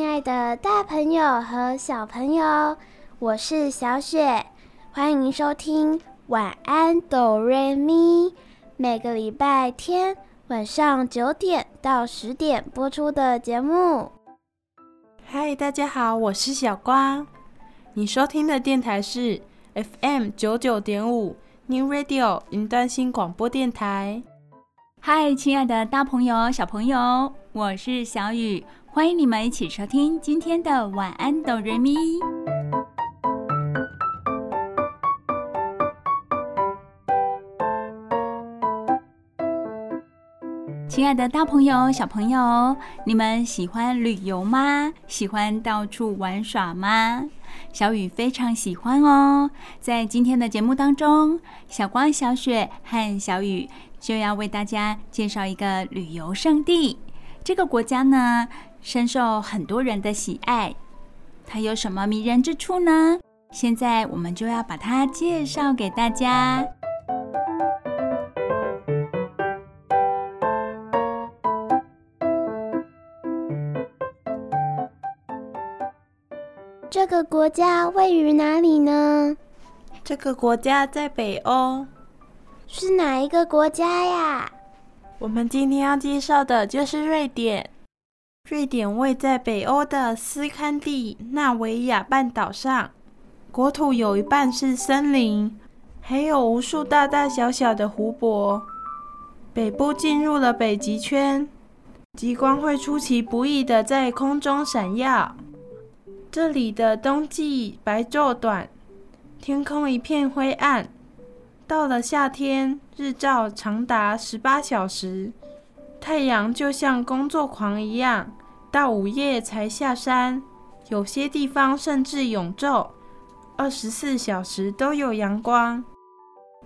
亲爱的大朋友和小朋友，我是小雪，欢迎收听晚安哆瑞咪。每个礼拜天晚上九点到十点播出的节目。嗨，大家好，我是小光。你收听的电台是 FM 九九点五 New Radio 云端新广播电台。嗨，亲爱的大朋友、小朋友，我是小雨。欢迎你们一起收听今天的晚安哆瑞咪。亲爱的大朋友、小朋友，你们喜欢旅游吗？喜欢到处玩耍吗？小雨非常喜欢哦。在今天的节目当中，小光、小雪和小雨就要为大家介绍一个旅游胜地。这个国家呢，深受很多人的喜爱，它有什么迷人之处呢？现在我们就要把它介绍给大家。这个国家位于哪里呢？这个国家在北欧。是哪一个国家呀？我们今天要介绍的就是瑞典。瑞典位在北欧的斯堪的纳维亚半岛上，国土有一半是森林，还有无数大大小小的湖泊。北部进入了北极圈，极光会出其不意的在空中闪耀。这里的冬季白昼短，天空一片灰暗。到了夏天，日照长达十八小时。太阳就像工作狂一样，到午夜才下山，有些地方甚至永昼，二十四小时都有阳光。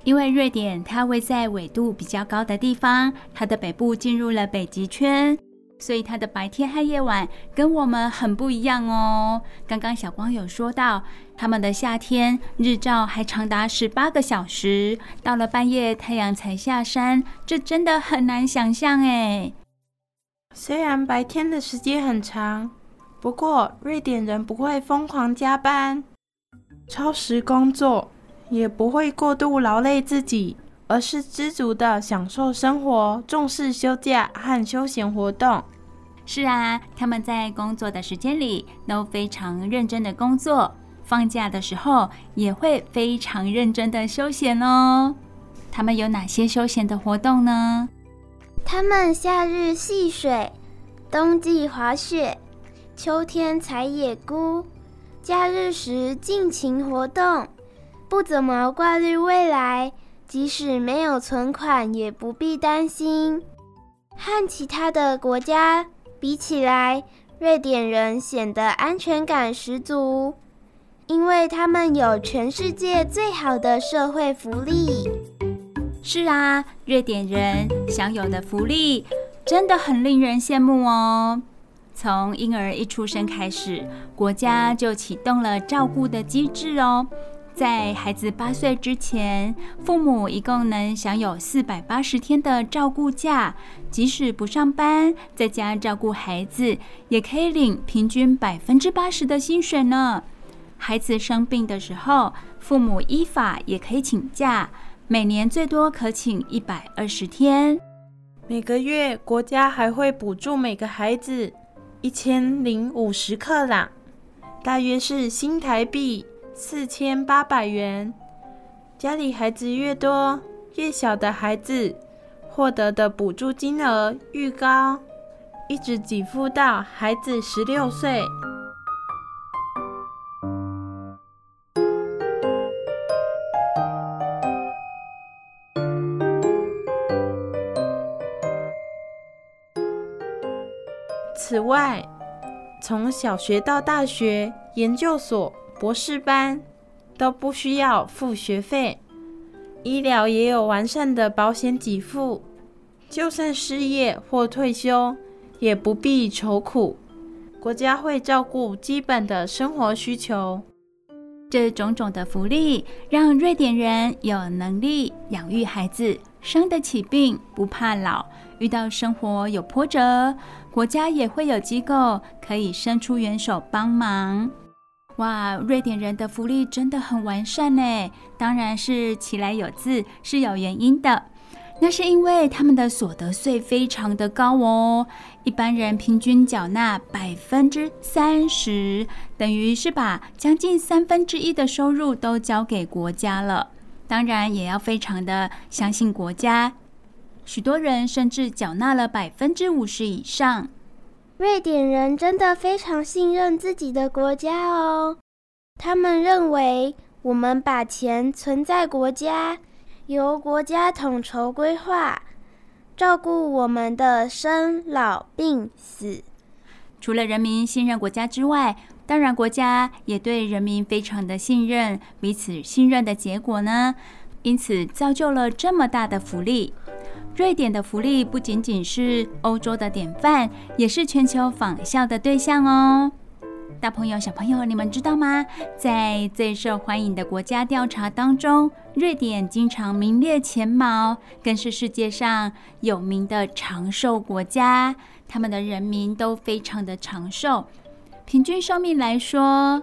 因为瑞典它位在纬度比较高的地方，它的北部进入了北极圈。所以它的白天和夜晚跟我们很不一样哦。刚刚小光有说到，他们的夏天日照还长达十八个小时，到了半夜太阳才下山，这真的很难想象哎。虽然白天的时间很长，不过瑞典人不会疯狂加班、超时工作，也不会过度劳累自己。而是知足的享受生活，重视休假和休闲活动。是啊，他们在工作的时间里都非常认真的工作，放假的时候也会非常认真的休闲哦。他们有哪些休闲的活动呢？他们夏日戏水，冬季滑雪，秋天采野菇，假日时尽情活动，不怎么挂虑未来。即使没有存款，也不必担心。和其他的国家比起来，瑞典人显得安全感十足，因为他们有全世界最好的社会福利。是啊，瑞典人享有的福利真的很令人羡慕哦。从婴儿一出生开始，国家就启动了照顾的机制哦。在孩子八岁之前，父母一共能享有四百八十天的照顾假，即使不上班，在家照顾孩子，也可以领平均百分之八十的薪水呢。孩子生病的时候，父母依法也可以请假，每年最多可请一百二十天。每个月，国家还会补助每个孩子一千零五十克朗，大约是新台币。四千八百元，家里孩子越多，越小的孩子获得的补助金额愈高，一直给付到孩子十六岁。此外，从小学到大学、研究所、博士班都不需要付学费，医疗也有完善的保险给付，就算失业或退休也不必愁苦，国家会照顾基本的生活需求。这种种的福利，让瑞典人有能力养育孩子，生得起病，不怕老。遇到生活有波折，国家也会有机构可以伸出援手帮忙。哇，瑞典人的福利真的很完善呢！当然是其来有自，是有原因的。那是因为他们的所得税非常的高哦，一般人平均缴纳百分之三十，等于是把将近三分之一的收入都交给国家了。当然也要非常的相信国家，许多人甚至缴纳了百分之五十以上。瑞典人真的非常信任自己的国家哦，他们认为我们把钱存在国家。由国家统筹规划，照顾我们的生老病死。除了人民信任国家之外，当然国家也对人民非常的信任。彼此信任的结果呢，因此造就了这么大的福利。瑞典的福利不仅仅是欧洲的典范，也是全球仿效的对象哦。大朋友、小朋友，你们知道吗？在最受欢迎的国家调查当中，瑞典经常名列前茅，更是世界上有名的长寿国家。他们的人民都非常的长寿，平均寿命来说，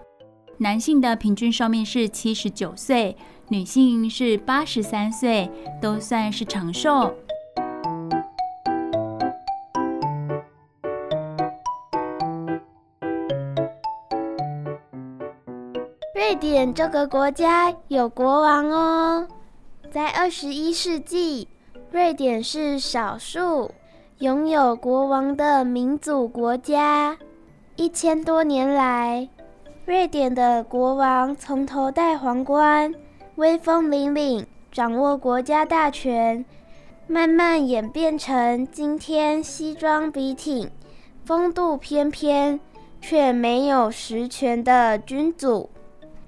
男性的平均寿命是七十九岁，女性是八十三岁，都算是长寿。瑞典这个国家有国王哦，在二十一世纪，瑞典是少数拥有国王的民主国家。一千多年来，瑞典的国王从头戴皇冠，威风凛凛，掌握国家大权，慢慢演变成今天西装笔挺、风度翩翩却没有实权的君主。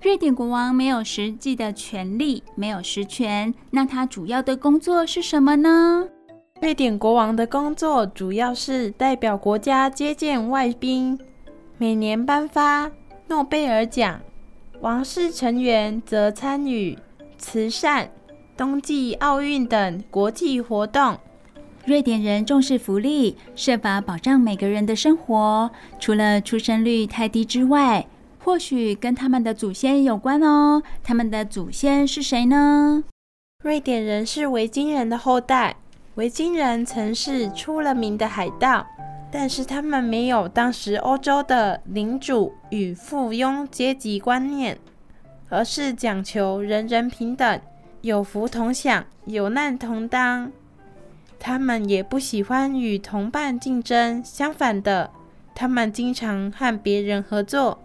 瑞典国王没有实际的权利，没有实权，那他主要的工作是什么呢？瑞典国王的工作主要是代表国家接见外宾，每年颁发诺贝尔奖。王室成员则参与慈善、冬季奥运等国际活动。瑞典人重视福利，设法保障每个人的生活，除了出生率太低之外。或许跟他们的祖先有关哦。他们的祖先是谁呢？瑞典人是维京人的后代。维京人曾是出了名的海盗，但是他们没有当时欧洲的领主与附庸阶级观念，而是讲求人人平等、有福同享、有难同当。他们也不喜欢与同伴竞争，相反的，他们经常和别人合作。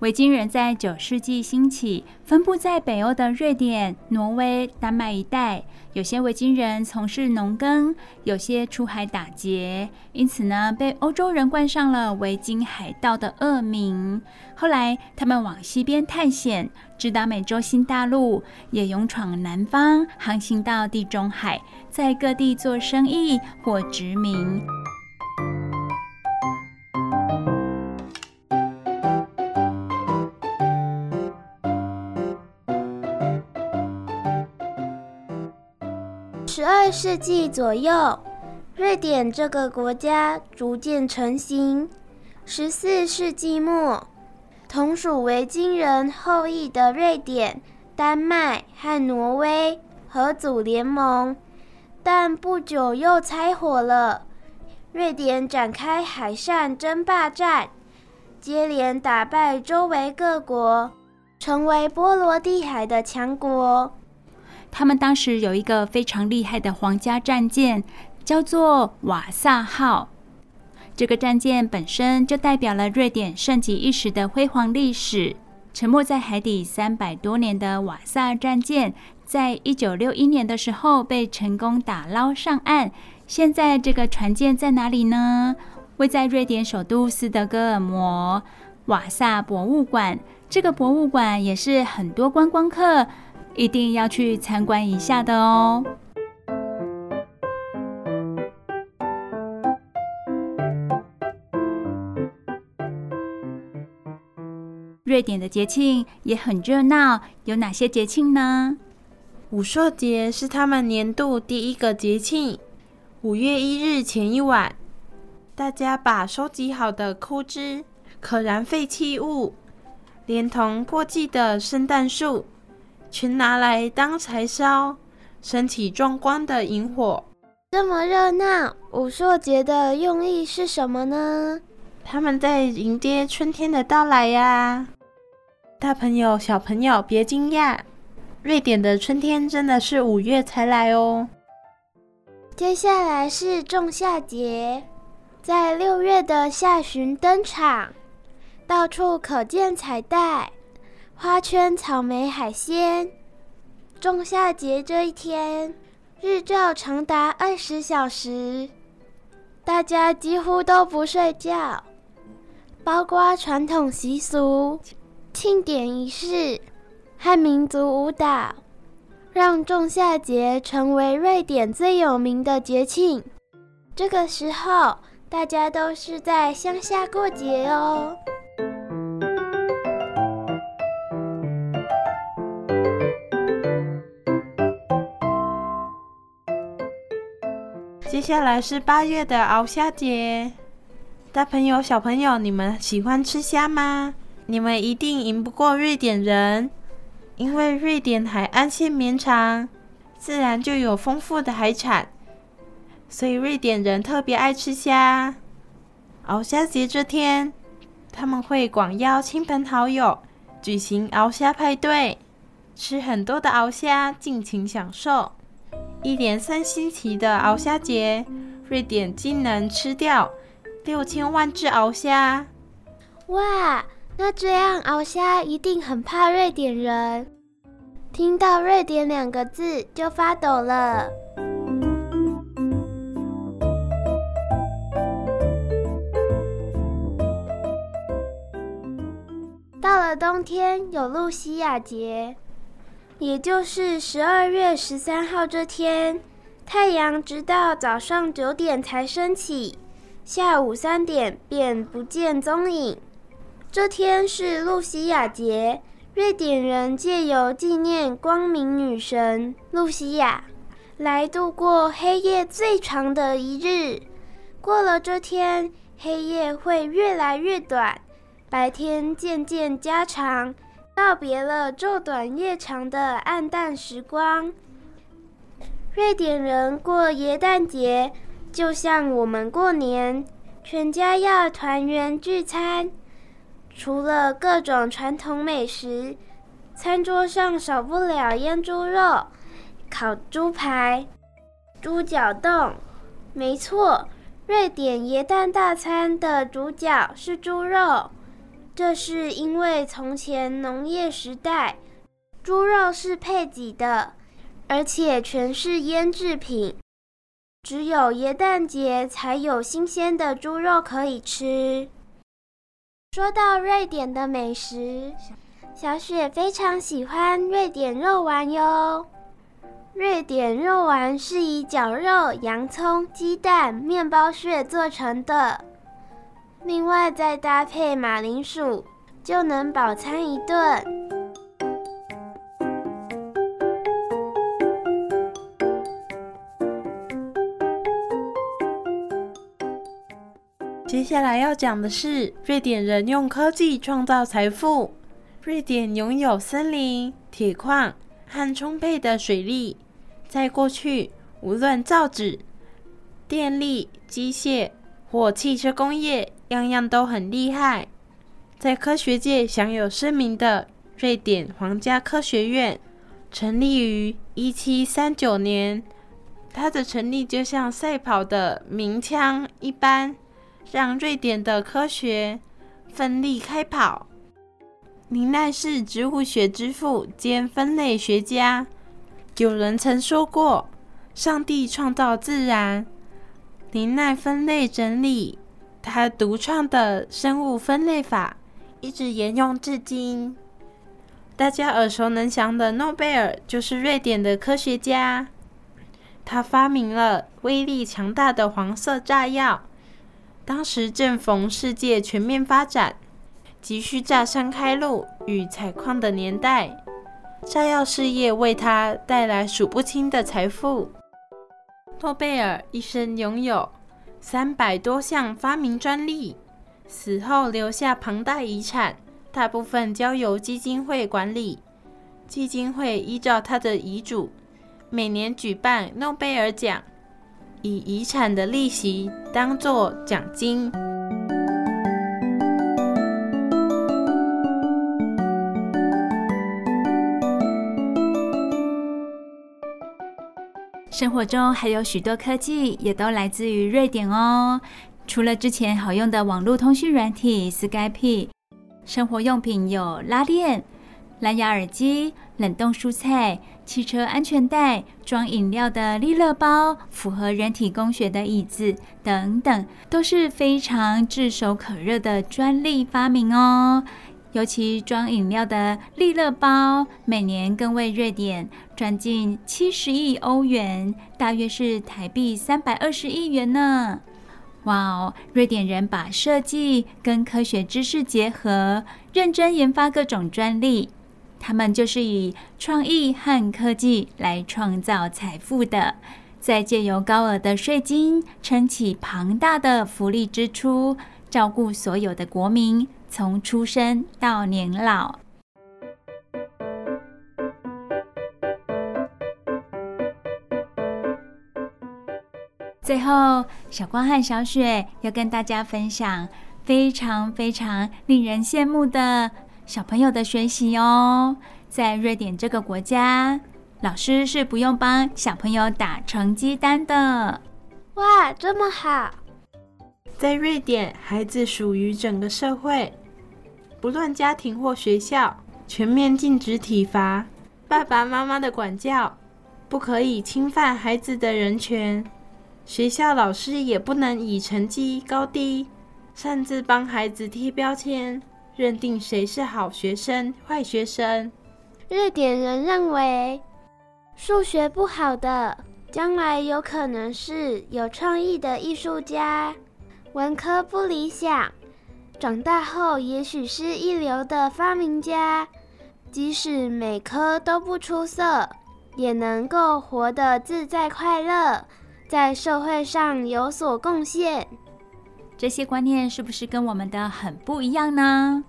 维京人在九世纪兴起，分布在北欧的瑞典、挪威、丹麦一带。有些维京人从事农耕，有些出海打劫，因此呢，被欧洲人冠上了维京海盗的恶名。后来，他们往西边探险，直达美洲新大陆，也勇闯南方，航行到地中海，在各地做生意或殖民。十二世纪左右，瑞典这个国家逐渐成型。十四世纪末，同属维京人后裔的瑞典、丹麦和挪威合组联盟，但不久又拆伙了。瑞典展开海上争霸战，接连打败周围各国，成为波罗的海的强国。他们当时有一个非常厉害的皇家战舰，叫做瓦萨号。这个战舰本身就代表了瑞典盛极一时的辉煌历史。沉没在海底三百多年的瓦萨战舰，在一九六一年的时候被成功打捞上岸。现在这个船舰在哪里呢？位在瑞典首都斯德哥尔摩瓦萨博物馆。这个博物馆也是很多观光客一定要去参观一下的哦。瑞典的节庆也很热闹，有哪些节庆呢？武硕节是他们年度第一个节庆。五月一日前一晚，大家把收集好的枯枝、可燃废弃物，连同过季的圣诞树，全拿来当柴烧，升起壮观的萤火。这么热闹，武硕节的用意是什么呢？他们在迎接春天的到来呀。大朋友、小朋友，别惊讶，瑞典的春天真的是五月才来哦。接下来是仲夏节，在六月的下旬登场，到处可见彩带、花圈、草莓、海鲜。仲夏节这一天，日照长达二十小时，大家几乎都不睡觉，包括传统习俗。庆典仪式和民族舞蹈，让仲夏节成为瑞典最有名的节庆。这个时候，大家都是在乡下过节哦。接下来是八月的鳌虾节，大朋友、小朋友，你们喜欢吃虾吗？你们一定赢不过瑞典人，因为瑞典海岸线绵长，自然就有丰富的海产，所以瑞典人特别爱吃虾。鳌虾节这天，他们会广邀亲朋好友，举行鳌虾派对，吃很多的鳌虾，尽情享受。一连三星期的鳌虾节，瑞典竟能吃掉六千万只鳌虾！哇！那这样，鳌虾一定很怕瑞典人，听到“瑞典”两个字就发抖了。到了冬天，有露西亚节，也就是十二月十三号这天，太阳直到早上九点才升起，下午三点便不见踪影。这天是露西亚节，瑞典人借由纪念光明女神露西亚，来度过黑夜最长的一日。过了这天，黑夜会越来越短，白天渐渐加长，告别了昼短夜长的暗淡时光。瑞典人过耶诞节，就像我们过年，全家要团圆聚餐。除了各种传统美食，餐桌上少不了腌猪肉、烤猪排、猪脚冻。没错，瑞典耶诞大餐的主角是猪肉。这是因为从前农业时代，猪肉是配给的，而且全是腌制品，只有耶诞节才有新鲜的猪肉可以吃。说到瑞典的美食，小雪非常喜欢瑞典肉丸哟。瑞典肉丸是以绞肉、洋葱、鸡蛋、面包屑做成的，另外再搭配马铃薯，就能饱餐一顿。接下来要讲的是，瑞典人用科技创造财富。瑞典拥有森林、铁矿和充沛的水力。在过去，无论造纸、电力、机械或汽车工业，样样都很厉害。在科学界享有盛名的瑞典皇家科学院，成立于一七三九年。它的成立就像赛跑的鸣枪一般。让瑞典的科学奋力开跑。林奈是植物学之父兼分类学家。有人曾说过：“上帝创造自然，林奈分类整理，他独创的生物分类法一直沿用至今。大家耳熟能详的诺贝尔就是瑞典的科学家，他发明了威力强大的黄色炸药。当时正逢世界全面发展、急需炸山开路与采矿的年代，炸药事业为他带来数不清的财富。诺贝尔一生拥有三百多项发明专利，死后留下庞大遗产，大部分交由基金会管理。基金会依照他的遗嘱，每年举办诺贝尔奖，以遗产的利息当作奖金。生活中还有许多科技，也都来自于瑞典哦。除了之前好用的网络通讯软体 Skype，生活用品有拉链、蓝牙耳机、冷冻蔬菜、汽车安全带、装饮料的利乐包、符合人体工学的椅子等等，都是非常炙手可热的专利发明哦。尤其装饮料的利乐包，每年更为瑞典赚进七十亿欧元，大约是台币三百二十亿元呢。哇哦，瑞典人把设计跟科学知识结合，认真研发各种专利。他们就是以创意和科技来创造财富的，再借由高额的税金撑起庞大的福利支出，照顾所有的国民。从出生到年老，最后，小光和小雪要跟大家分享非常非常令人羡慕的小朋友的学习哦。在瑞典这个国家，老师是不用帮小朋友打成绩单的。哇，这么好！在瑞典，孩子属于整个社会，不论家庭或学校，全面禁止体罚，爸爸妈妈的管教不可以侵犯孩子的人权，学校老师也不能以成绩高低擅自帮孩子贴标签，认定谁是好学生、坏学生。瑞典人认为，数学不好的将来有可能是有创意的艺术家。文科不理想，长大后也许是一流的发明家。即使每科都不出色，也能够活得自在快乐，在社会上有所贡献。这些观念是不是跟我们的很不一样呢？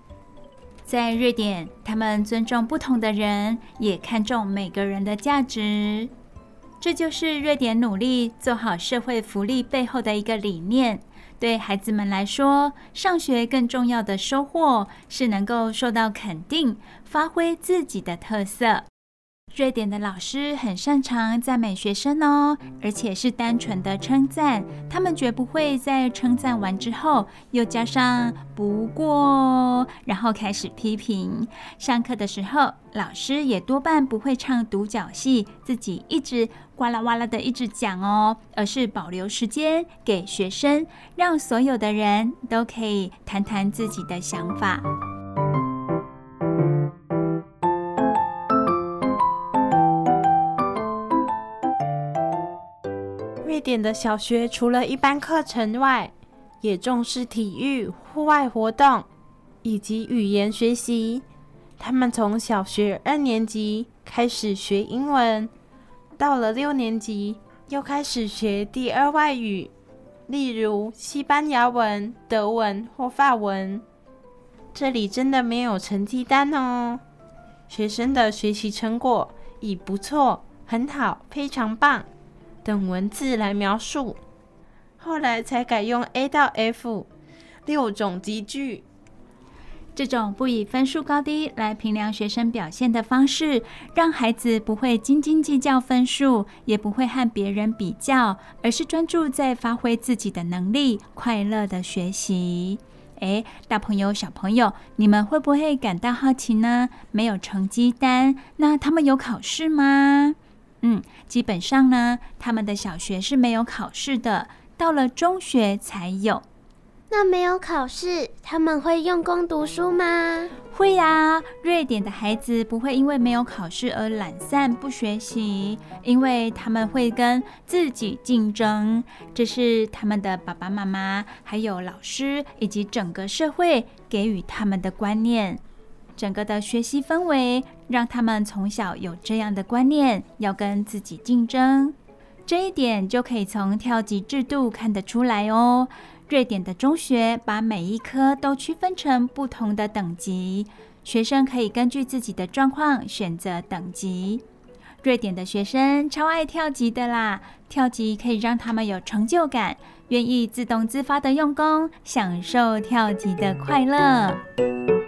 在瑞典，他们尊重不同的人，也看重每个人的价值。这就是瑞典努力做好社会福利背后的一个理念。对孩子们来说，上学更重要的收获是能够受到肯定，发挥自己的特色。瑞典的老师很擅长赞美学生哦，而且是单纯的称赞，他们绝不会在称赞完之后又加上“不过”，然后开始批评。上课的时候，老师也多半不会唱独角戏，自己一直哇啦哇啦的一直讲哦，而是保留时间给学生，让所有的人都可以谈谈自己的想法。瑞典的小学除了一般课程外，也重视体育、户外活动以及语言学习。他们从小学二年级开始学英文，到了六年级又开始学第二外语，例如西班牙文、德文或法文。这里真的没有成绩单哦，学生的学习成果已不错、很好、非常棒。等文字来描述，后来才改用 A 到 F 六种级距。这种不以分数高低来评量学生表现的方式，让孩子不会斤斤计较分数，也不会和别人比较，而是专注在发挥自己的能力，快乐的学习。诶，大朋友、小朋友，你们会不会感到好奇呢？没有成绩单，那他们有考试吗？嗯，基本上呢，他们的小学是没有考试的，到了中学才有。那没有考试，他们会用功读书吗？会呀。瑞典的孩子不会因为没有考试而懒散不学习，因为他们会跟自己竞争。这是他们的爸爸妈妈、还有老师以及整个社会给予他们的观念。整个的学习氛围让他们从小有这样的观念，要跟自己竞争。这一点就可以从跳级制度看得出来哦。瑞典的中学把每一科都区分成不同的等级，学生可以根据自己的状况选择等级。瑞典的学生超爱跳级的啦，跳级可以让他们有成就感，愿意自动自发的用功，享受跳级的快乐。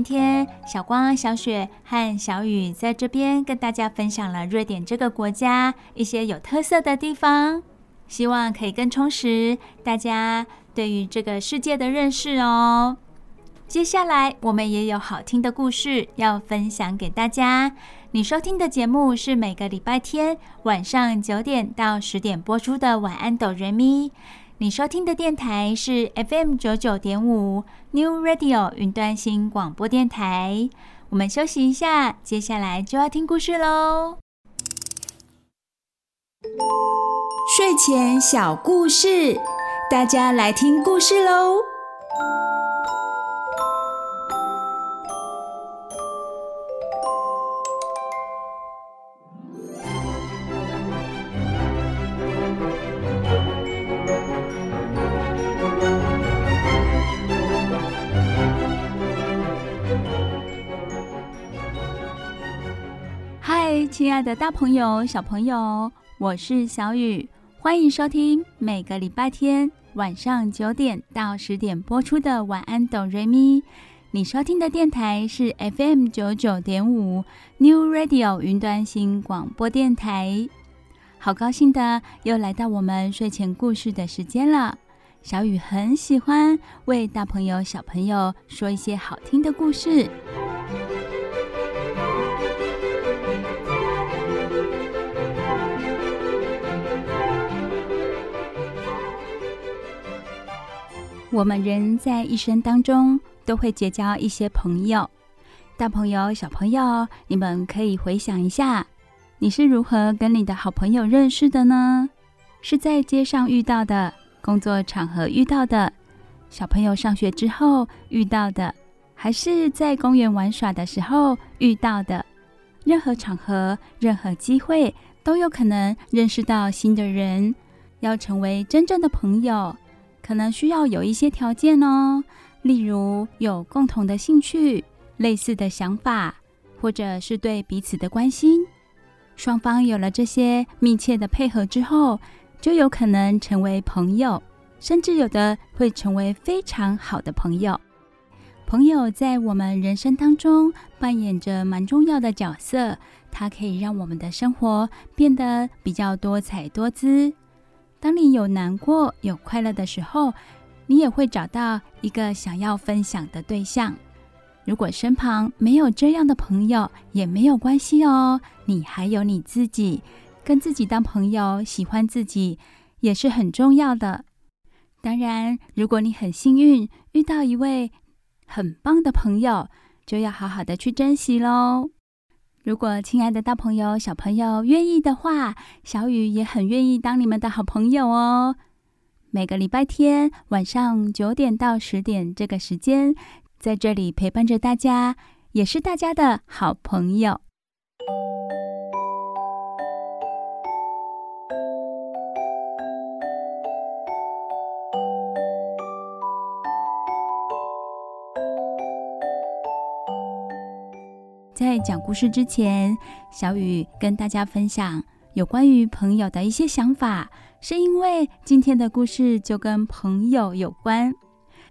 今天，小光、小雪和小雨在这边跟大家分享了瑞典这个国家一些有特色的地方，希望可以更充实大家对于这个世界的认识哦。接下来，我们也有好听的故事要分享给大家。你收听的节目是每个礼拜天晚上九点到十点播出的《晚安，哆瑞咪》。你收听的电台是 FM 九九点五 New Radio 云端新广播电台。我们休息一下，接下来就要听故事喽。睡前小故事，大家来听故事喽。亲爱的大朋友、小朋友，我是小雨，欢迎收听每个礼拜天晚上九点到十点播出的《晚安，哆瑞咪》。你收听的电台是 FM 九九点五 New Radio 云端新广播电台。好高兴的又来到我们睡前故事的时间了。小雨很喜欢为大朋友、小朋友说一些好听的故事。我们人在一生当中都会结交一些朋友，大朋友、小朋友，你们可以回想一下，你是如何跟你的好朋友认识的呢？是在街上遇到的，工作场合遇到的，小朋友上学之后遇到的，还是在公园玩耍的时候遇到的？任何场合、任何机会都有可能认识到新的人，要成为真正的朋友。可能需要有一些条件哦，例如有共同的兴趣、类似的想法，或者是对彼此的关心。双方有了这些密切的配合之后，就有可能成为朋友，甚至有的会成为非常好的朋友。朋友在我们人生当中扮演着蛮重要的角色，它可以让我们的生活变得比较多彩多姿。当你有难过、有快乐的时候，你也会找到一个想要分享的对象。如果身旁没有这样的朋友，也没有关系哦。你还有你自己，跟自己当朋友，喜欢自己也是很重要的。当然，如果你很幸运遇到一位很棒的朋友，就要好好的去珍惜喽。如果亲爱的大朋友、小朋友愿意的话，小雨也很愿意当你们的好朋友哦。每个礼拜天晚上九点到十点这个时间，在这里陪伴着大家，也是大家的好朋友。在讲故事之前，小雨跟大家分享有关于朋友的一些想法，是因为今天的故事就跟朋友有关。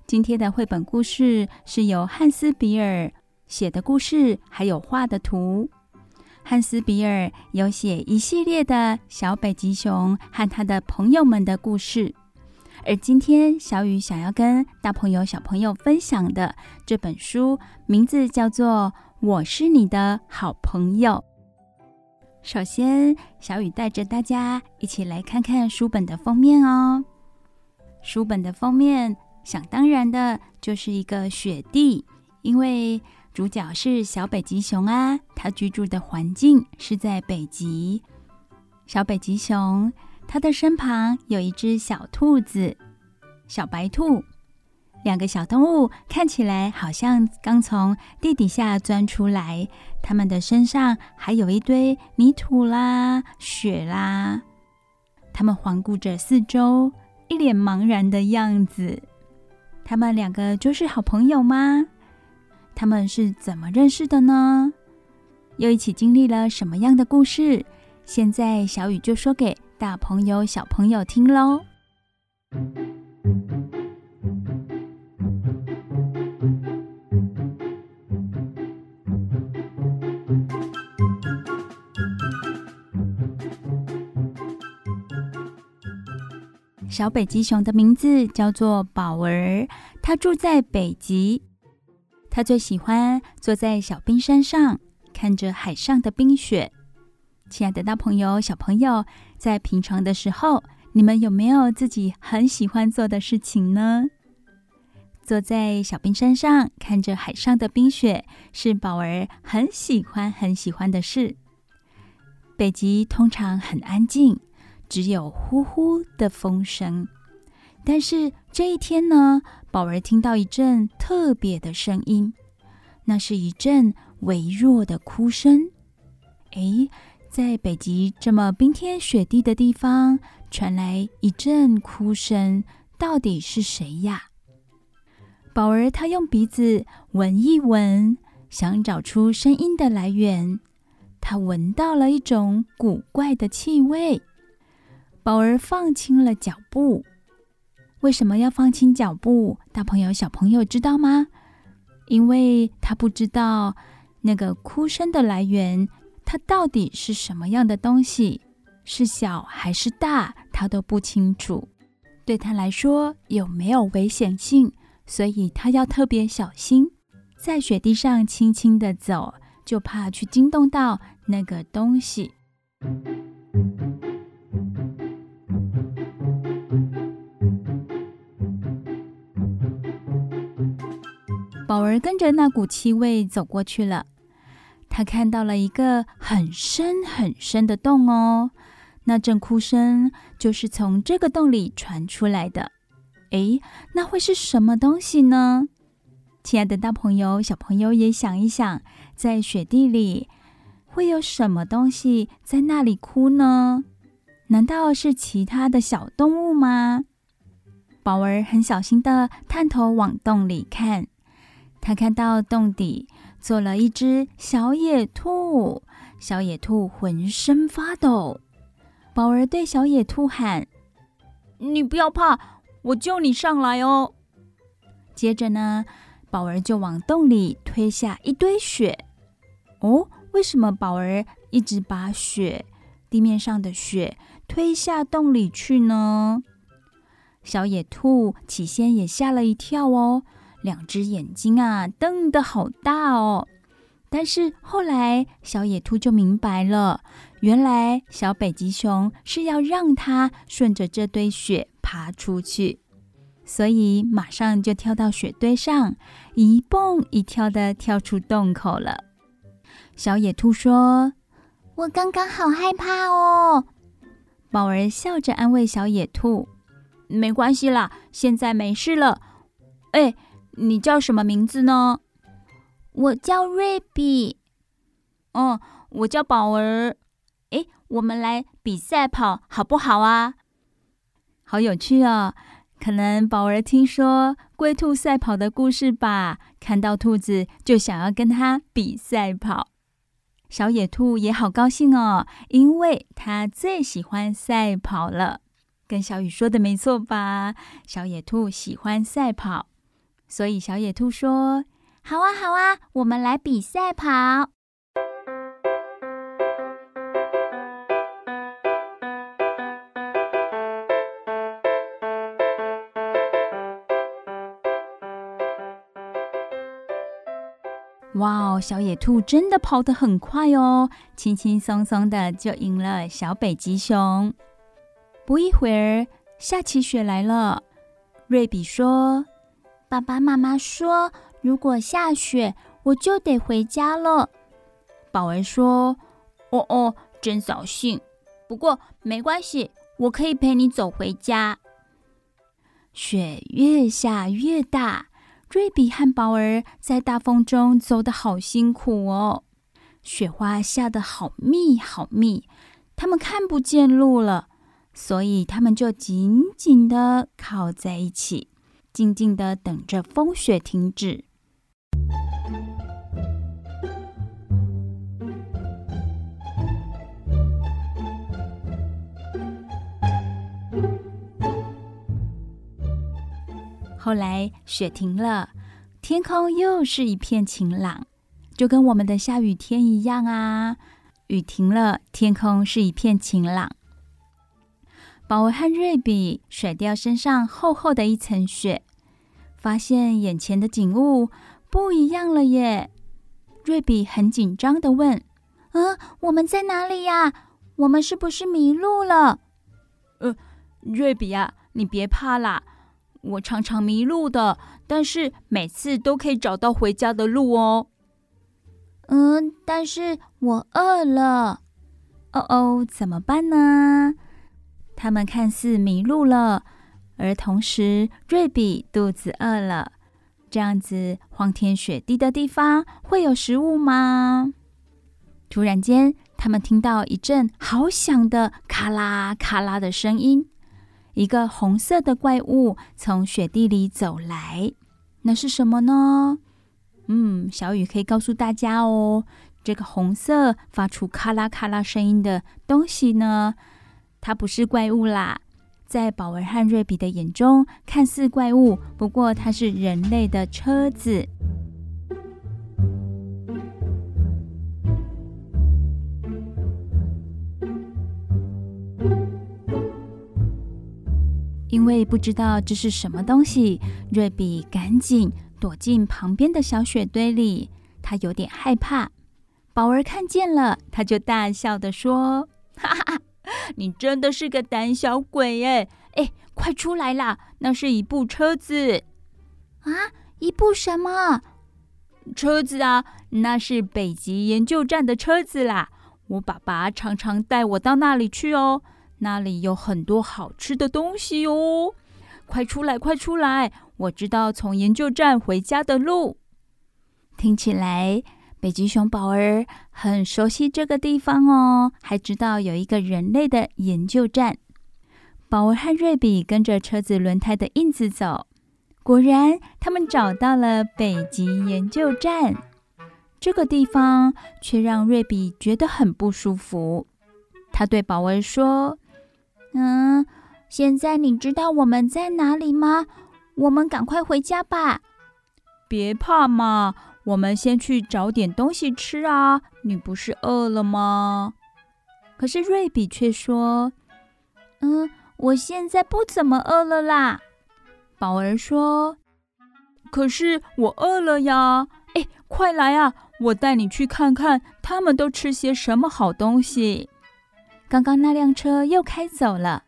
今天的绘本故事是由汉斯·比尔写的故事，还有画的图。汉斯·比尔有写一系列的小北极熊和他的朋友们的故事，而今天小雨想要跟大朋友、小朋友分享的这本书，名字叫做。我是你的好朋友。首先，小雨带着大家一起来看看书本的封面哦。书本的封面，想当然的就是一个雪地，因为主角是小北极熊啊，它居住的环境是在北极。小北极熊，它的身旁有一只小兔子，小白兔。两个小动物看起来好像刚从地底下钻出来，它们的身上还有一堆泥土啦、雪啦。它们环顾着四周，一脸茫然的样子。他们两个就是好朋友吗？他们是怎么认识的呢？又一起经历了什么样的故事？现在小雨就说给大朋友、小朋友听喽。小北极熊的名字叫做宝儿，它住在北极。它最喜欢坐在小冰山上，看着海上的冰雪。亲爱的大朋友、小朋友，在平常的时候，你们有没有自己很喜欢做的事情呢？坐在小冰山上，看着海上的冰雪，是宝儿很喜欢、很喜欢的事。北极通常很安静。只有呼呼的风声，但是这一天呢，宝儿听到一阵特别的声音，那是一阵微弱的哭声。诶，在北极这么冰天雪地的地方，传来一阵哭声，到底是谁呀？宝儿她用鼻子闻一闻，想找出声音的来源。她闻到了一种古怪的气味。宝儿放轻了脚步。为什么要放轻脚步？大朋友、小朋友知道吗？因为他不知道那个哭声的来源，它到底是什么样的东西，是小还是大，他都不清楚。对他来说，有没有危险性？所以他要特别小心，在雪地上轻轻地走，就怕去惊动到那个东西。宝儿跟着那股气味走过去了，他看到了一个很深很深的洞哦，那阵哭声就是从这个洞里传出来的。诶，那会是什么东西呢？亲爱的大朋友、小朋友也想一想，在雪地里会有什么东西在那里哭呢？难道是其他的小动物吗？宝儿很小心地探头往洞里看。他看到洞底坐了一只小野兔，小野兔浑身发抖。宝儿对小野兔喊：“你不要怕，我救你上来哦。”接着呢，宝儿就往洞里推下一堆雪。哦，为什么宝儿一直把雪，地面上的雪推下洞里去呢？小野兔起先也吓了一跳哦。两只眼睛啊，瞪得好大哦！但是后来，小野兔就明白了，原来小北极熊是要让它顺着这堆雪爬出去，所以马上就跳到雪堆上，一蹦一跳的跳出洞口了。小野兔说：“我刚刚好害怕哦。”宝儿笑着安慰小野兔：“没关系啦，现在没事了。”哎。你叫什么名字呢？我叫瑞比。哦，我叫宝儿。诶，我们来比赛跑好不好啊？好有趣哦！可能宝儿听说龟兔赛跑的故事吧，看到兔子就想要跟它比赛跑。小野兔也好高兴哦，因为它最喜欢赛跑了。跟小雨说的没错吧？小野兔喜欢赛跑。所以小野兔说：“好啊，好啊，我们来比赛跑。”哇哦，小野兔真的跑得很快哦，轻轻松松的就赢了小北极熊。不一会儿，下起雪来了。瑞比说：“爸爸妈妈说，如果下雪，我就得回家了。”宝儿说：“哦哦，真扫兴。不过没关系，我可以陪你走回家。”雪越下越大。瑞比和宝儿在大风中走得好辛苦哦，雪花下得好密好密，他们看不见路了，所以他们就紧紧地靠在一起，静静的等着风雪停止。后来雪停了，天空又是一片晴朗，就跟我们的下雨天一样啊。雨停了，天空是一片晴朗。宝儿和瑞比甩掉身上厚厚的一层雪，发现眼前的景物不一样了耶。瑞比很紧张的问：“嗯，我们在哪里呀？我们是不是迷路了？”“呃，瑞比呀，你别怕啦。”我常常迷路的，但是每次都可以找到回家的路哦。嗯，但是我饿了。哦哦，怎么办呢？他们看似迷路了，而同时瑞比肚子饿了。这样子荒天雪地的地方会有食物吗？突然间，他们听到一阵好响的咔啦咔啦的声音。一个红色的怪物从雪地里走来，那是什么呢？嗯，小雨可以告诉大家哦。这个红色发出咔啦咔啦声音的东西呢，它不是怪物啦。在宝儿和瑞比的眼中，看似怪物，不过它是人类的车子。因为不知道这是什么东西，瑞比赶紧躲进旁边的小雪堆里。他有点害怕。宝儿看见了，他就大笑地说：“哈哈，你真的是个胆小鬼耶！哎，快出来啦！那是一部车子啊，一部什么车子啊？那是北极研究站的车子啦。我爸爸常常带我到那里去哦。”那里有很多好吃的东西哦！快出来，快出来！我知道从研究站回家的路。听起来，北极熊宝儿很熟悉这个地方哦，还知道有一个人类的研究站。宝儿和瑞比跟着车子轮胎的印子走，果然，他们找到了北极研究站。这个地方却让瑞比觉得很不舒服。他对宝儿说。嗯，现在你知道我们在哪里吗？我们赶快回家吧。别怕嘛，我们先去找点东西吃啊。你不是饿了吗？可是瑞比却说：“嗯，我现在不怎么饿了啦。”宝儿说：“可是我饿了呀！哎，快来啊，我带你去看看他们都吃些什么好东西。”刚刚那辆车又开走了，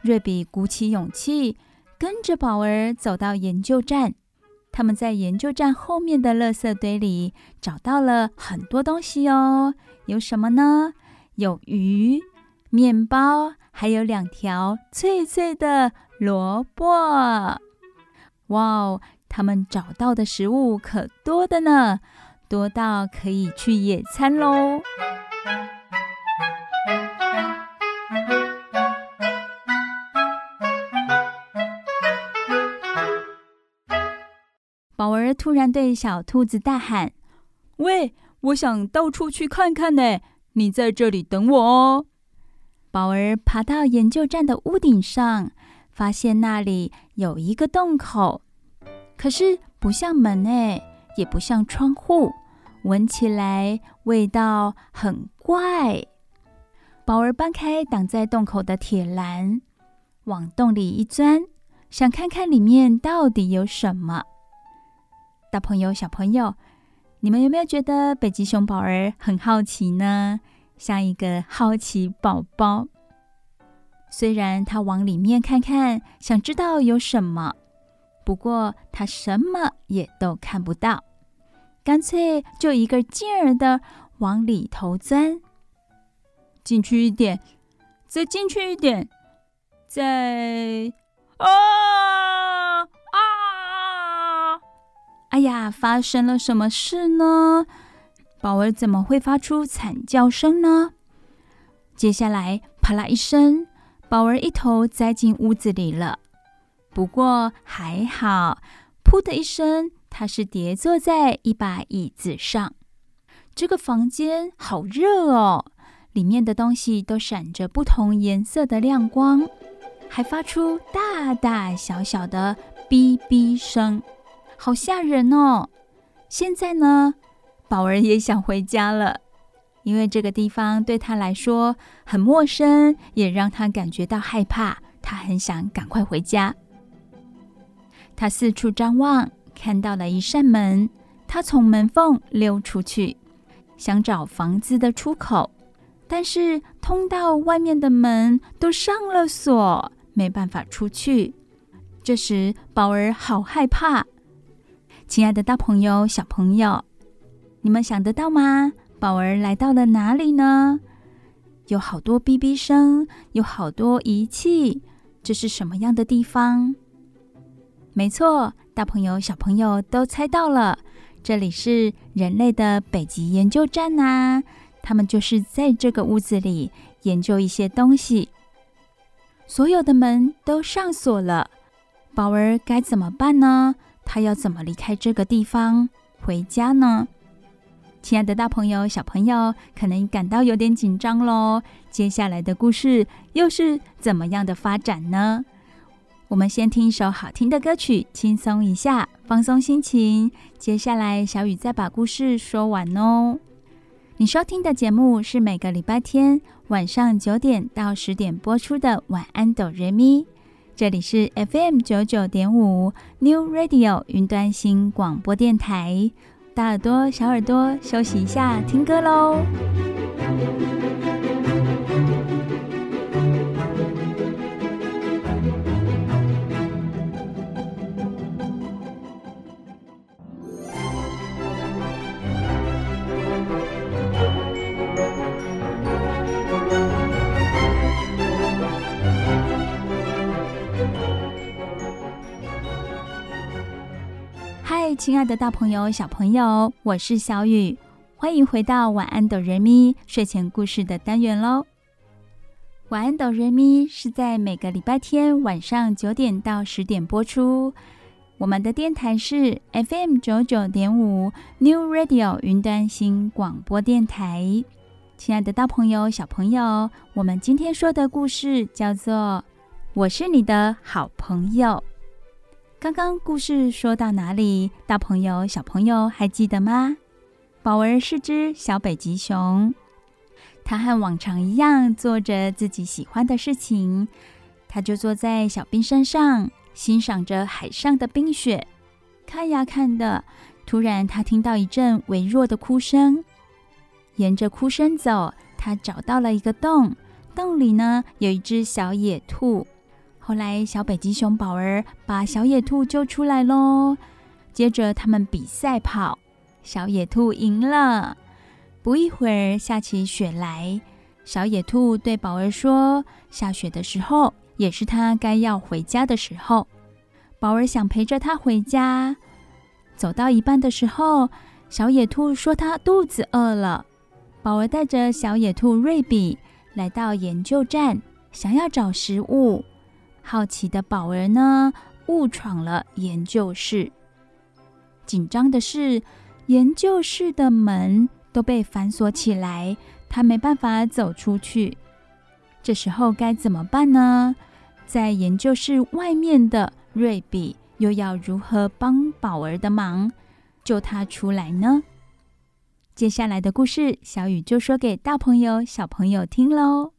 瑞比鼓起勇气，跟着宝儿走到研究站。他们在研究站后面的垃圾堆里找到了很多东西哦，有什么呢？有鱼、面包，还有两条脆脆的萝卜。哇哦，他们找到的食物可多的呢，多到可以去野餐喽！宝儿突然对小兔子大喊：“喂，我想到处去看看呢，你在这里等我哦。”宝儿爬到研究站的屋顶上，发现那里有一个洞口，可是不像门诶，也不像窗户，闻起来味道很怪。宝儿搬开挡在洞口的铁栏，往洞里一钻，想看看里面到底有什么。大朋友、小朋友，你们有没有觉得北极熊宝儿很好奇呢？像一个好奇宝宝。虽然他往里面看看，想知道有什么，不过他什么也都看不到，干脆就一个劲儿的往里头钻。进去一点，再进去一点，再啊！哎呀，发生了什么事呢？宝儿怎么会发出惨叫声呢？接下来，啪啦一声，宝儿一头栽进屋子里了。不过还好，噗的一声，他是跌坐在一把椅子上。这个房间好热哦，里面的东西都闪着不同颜色的亮光，还发出大大小小的哔哔声。好吓人哦！现在呢，宝儿也想回家了，因为这个地方对他来说很陌生，也让他感觉到害怕。他很想赶快回家。他四处张望，看到了一扇门，他从门缝溜出去，想找房子的出口，但是通道外面的门都上了锁，没办法出去。这时，宝儿好害怕。亲爱的大朋友、小朋友，你们想得到吗？宝儿来到了哪里呢？有好多哔哔声，有好多仪器，这是什么样的地方？没错，大朋友、小朋友都猜到了，这里是人类的北极研究站呐。他们就是在这个屋子里研究一些东西。所有的门都上锁了，宝儿该怎么办呢？他要怎么离开这个地方回家呢？亲爱的大朋友、小朋友，可能感到有点紧张喽。接下来的故事又是怎么样的发展呢？我们先听一首好听的歌曲，轻松一下，放松心情。接下来，小雨再把故事说完哦。你收听的节目是每个礼拜天晚上九点到十点播出的《晚安，哆瑞咪》。这里是 FM 九九点五 New Radio 云端新广播电台，大耳朵、小耳朵休息一下，听歌喽。亲爱的大朋友、小朋友，我是小雨，欢迎回到晚安哆瑞咪睡前故事的单元喽。晚安哆瑞咪是在每个礼拜天晚上九点到十点播出。我们的电台是 FM 九九点五 New Radio 云端新广播电台。亲爱的大朋友、小朋友，我们今天说的故事叫做《我是你的好朋友》。刚刚故事说到哪里？大朋友、小朋友还记得吗？宝儿是只小北极熊，它和往常一样做着自己喜欢的事情。它就坐在小冰山上，欣赏着海上的冰雪。看呀看的，突然它听到一阵微弱的哭声。沿着哭声走，它找到了一个洞，洞里呢有一只小野兔。后来，小北极熊宝儿把小野兔救出来喽。接着，他们比赛跑，小野兔赢了。不一会儿，下起雪来。小野兔对宝儿说：“下雪的时候，也是它该要回家的时候。”宝儿想陪着它回家。走到一半的时候，小野兔说：“它肚子饿了。”宝儿带着小野兔瑞比来到研究站，想要找食物。好奇的宝儿呢，误闯了研究室。紧张的是，研究室的门都被反锁起来，他没办法走出去。这时候该怎么办呢？在研究室外面的瑞比又要如何帮宝儿的忙，救他出来呢？接下来的故事，小雨就说给大朋友、小朋友听喽。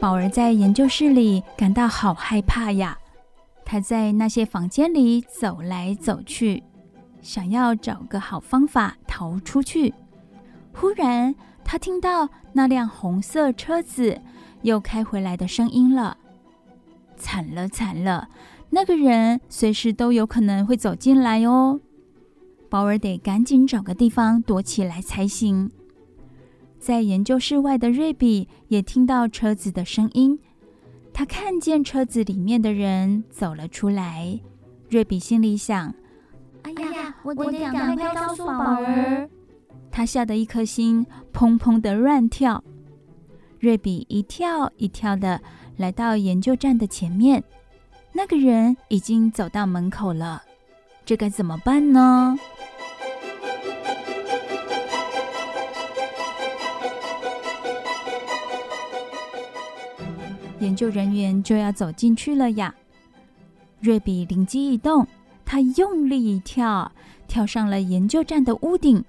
宝儿在研究室里感到好害怕呀。他在那些房间里走来走去，想要找个好方法逃出去。忽然，他听到那辆红色车子又开回来的声音了。惨了惨了，那个人随时都有可能会走进来哦。宝儿得赶紧找个地方躲起来才行。在研究室外的瑞比也听到车子的声音。他看见车子里面的人走了出来，瑞比心里想：“哎呀，我得赶快告诉宝儿。”他吓得一颗心砰砰的乱跳。瑞比一跳一跳的来到研究站的前面，那个人已经走到门口了，这该怎么办呢？研究人员就要走进去了呀！瑞比灵机一动，他用力一跳，跳上了研究站的屋顶。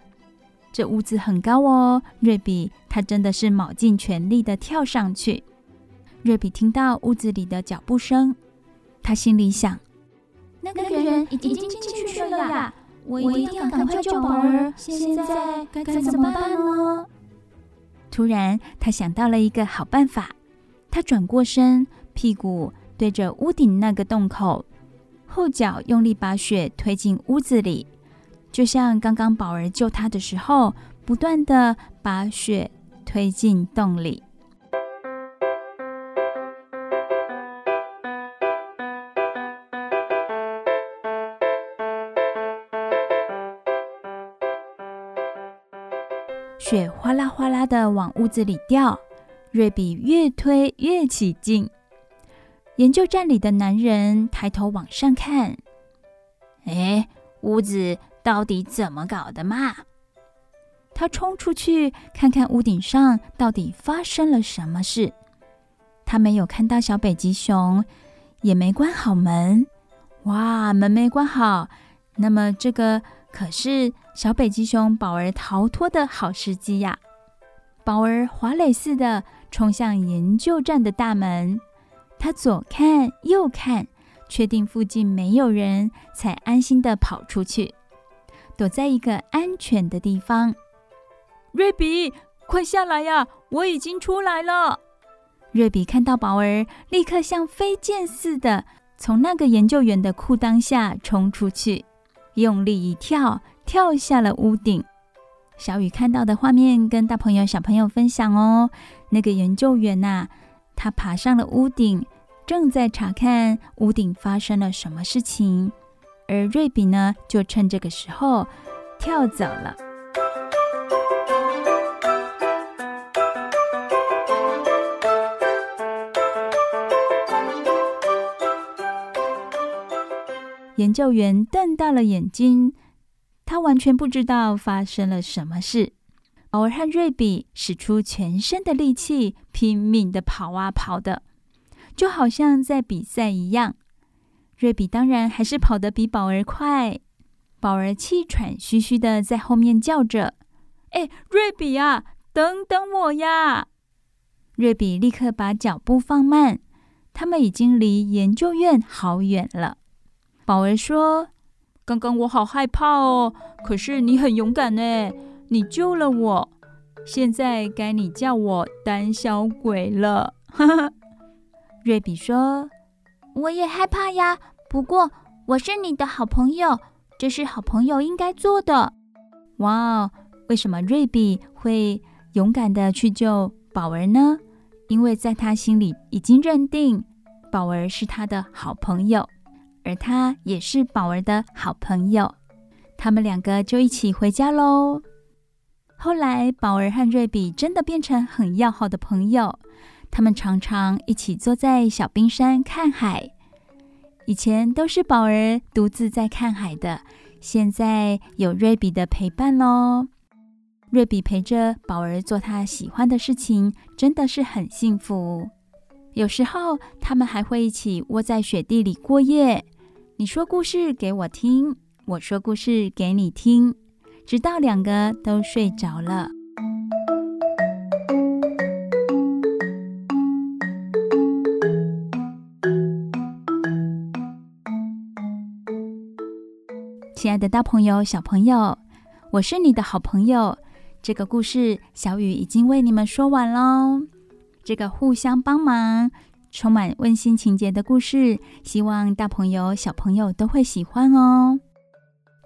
这屋子很高哦，瑞比他真的是卯尽全力的跳上去。瑞比听到屋子里的脚步声，他心里想：那个人已经进去了呀！我一定要赶快救宝儿。现在该怎么办呢？突然，他想到了一个好办法。他转过身，屁股对着屋顶那个洞口，后脚用力把雪推进屋子里，就像刚刚宝儿救他的时候，不断的把雪推进洞里。雪哗啦哗啦的往屋子里掉。瑞比越推越起劲，研究站里的男人抬头往上看，哎，屋子到底怎么搞的嘛？他冲出去看看屋顶上到底发生了什么事。他没有看到小北极熊，也没关好门。哇，门没关好，那么这个可是小北极熊宝儿逃脱的好时机呀！宝儿滑垒似的。冲向研究站的大门，他左看右看，确定附近没有人，才安心地跑出去，躲在一个安全的地方。瑞比，快下来呀！我已经出来了。瑞比看到宝儿，立刻像飞剑似的从那个研究员的裤裆下冲出去，用力一跳，跳下了屋顶。小雨看到的画面，跟大朋友、小朋友分享哦。那个研究员呐、他爬上了屋顶，正在查看屋顶发生了什么事情。而瑞比呢，就趁这个时候跳走了。研究员瞪大了眼睛。他完全不知道发生了什么事。宝儿和瑞比使出全身的力气，拼命地跑啊跑的，就好像在比赛一样。瑞比当然还是跑得比宝儿快。宝儿气喘吁吁地在后面叫着：“哎，瑞比啊，等等我呀！”瑞比立刻把脚步放慢。他们已经离研究院好远了。宝儿说。刚刚我好害怕哦，可是你很勇敢呢，你救了我。现在该你叫我胆小鬼了。哈哈，瑞比说：“我也害怕呀，不过我是你的好朋友，这是好朋友应该做的。”哇哦，为什么瑞比会勇敢的去救宝儿呢？因为在他心里已经认定宝儿是他的好朋友。而他也是宝儿的好朋友，他们两个就一起回家喽。后来，宝儿和瑞比真的变成很要好的朋友，他们常常一起坐在小冰山看海。以前都是宝儿独自在看海的，现在有瑞比的陪伴喽。瑞比陪着宝儿做他喜欢的事情，真的是很幸福。有时候，他们还会一起窝在雪地里过夜。你说故事给我听，我说故事给你听，直到两个都睡着了。亲爱的大朋友小朋友我是你的好朋友这个故事小雨已经为你们说完喽这个互相帮忙充满温馨情节的故事希望大朋友小朋友都会喜欢哦。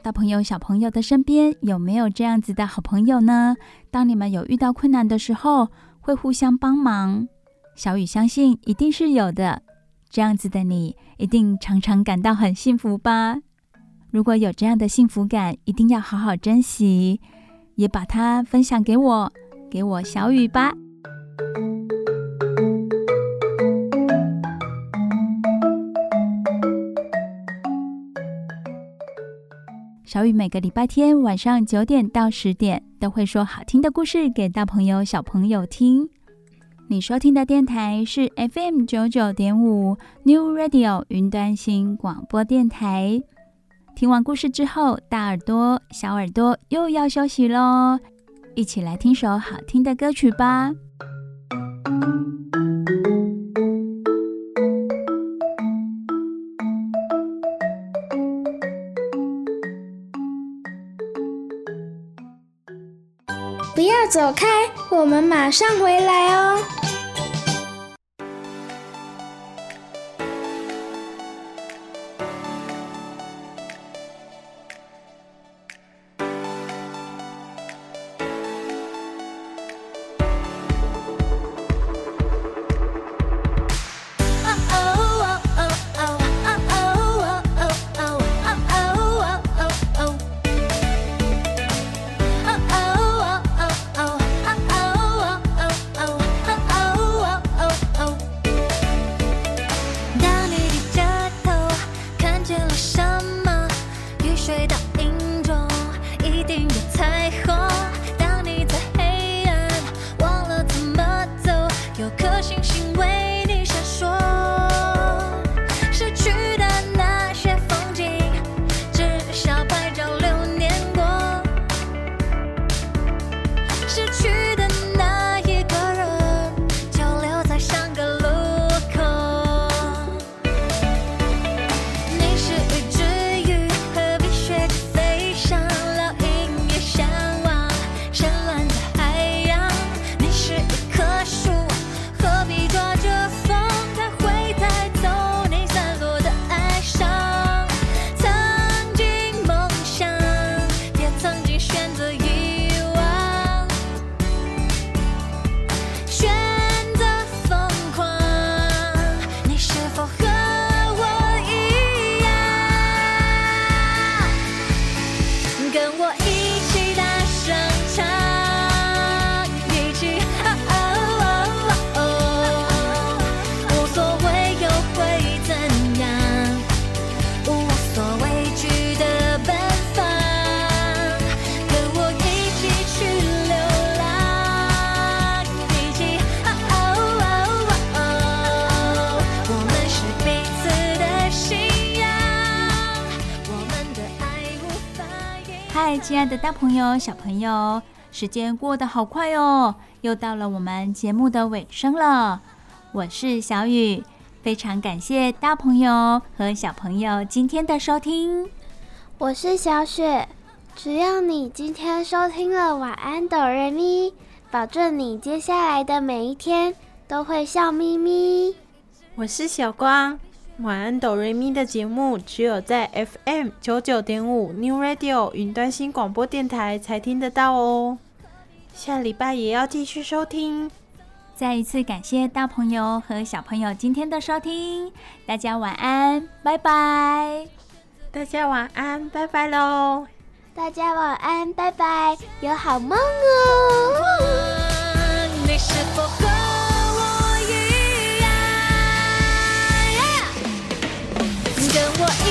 大朋友、小朋友的身边有没有这样子的好朋友呢？当你们有遇到困难的时候，会互相帮忙。小雨相信一定是有的。这样子的你，一定常常感到很幸福吧？如果有这样的幸福感，一定要好好珍惜，也把它分享给我，给我小雨吧。小雨每个礼拜天晚上九点到十点都会说好听的故事给大朋友、小朋友听。你收听的电台是 FM 九九点五 New Radio 云端新广播电台。听完故事之后，大耳朵、小耳朵又要休息喽，一起来听首好听的歌曲吧。走开，我们马上回来哦。亲爱的大朋友、小朋友，时间过得好快哦，又到了我们节目的尾声了。我是小雨，非常感谢大朋友和小朋友今天的收听。我是小雪，只要你今天收听了晚安哆瑞咪，保证你接下来的每一天都会笑眯眯。我是小光。晚安，哆瑞咪的节目只有在 FM 九九点五 New Radio 云端新广播电台才听得到哦。下礼拜也要继续收听。再一次感谢大朋友和小朋友今天的收听，大家晚安，拜拜。大家晚安，拜拜喽。大家晚安，拜拜，有好梦哦。跟我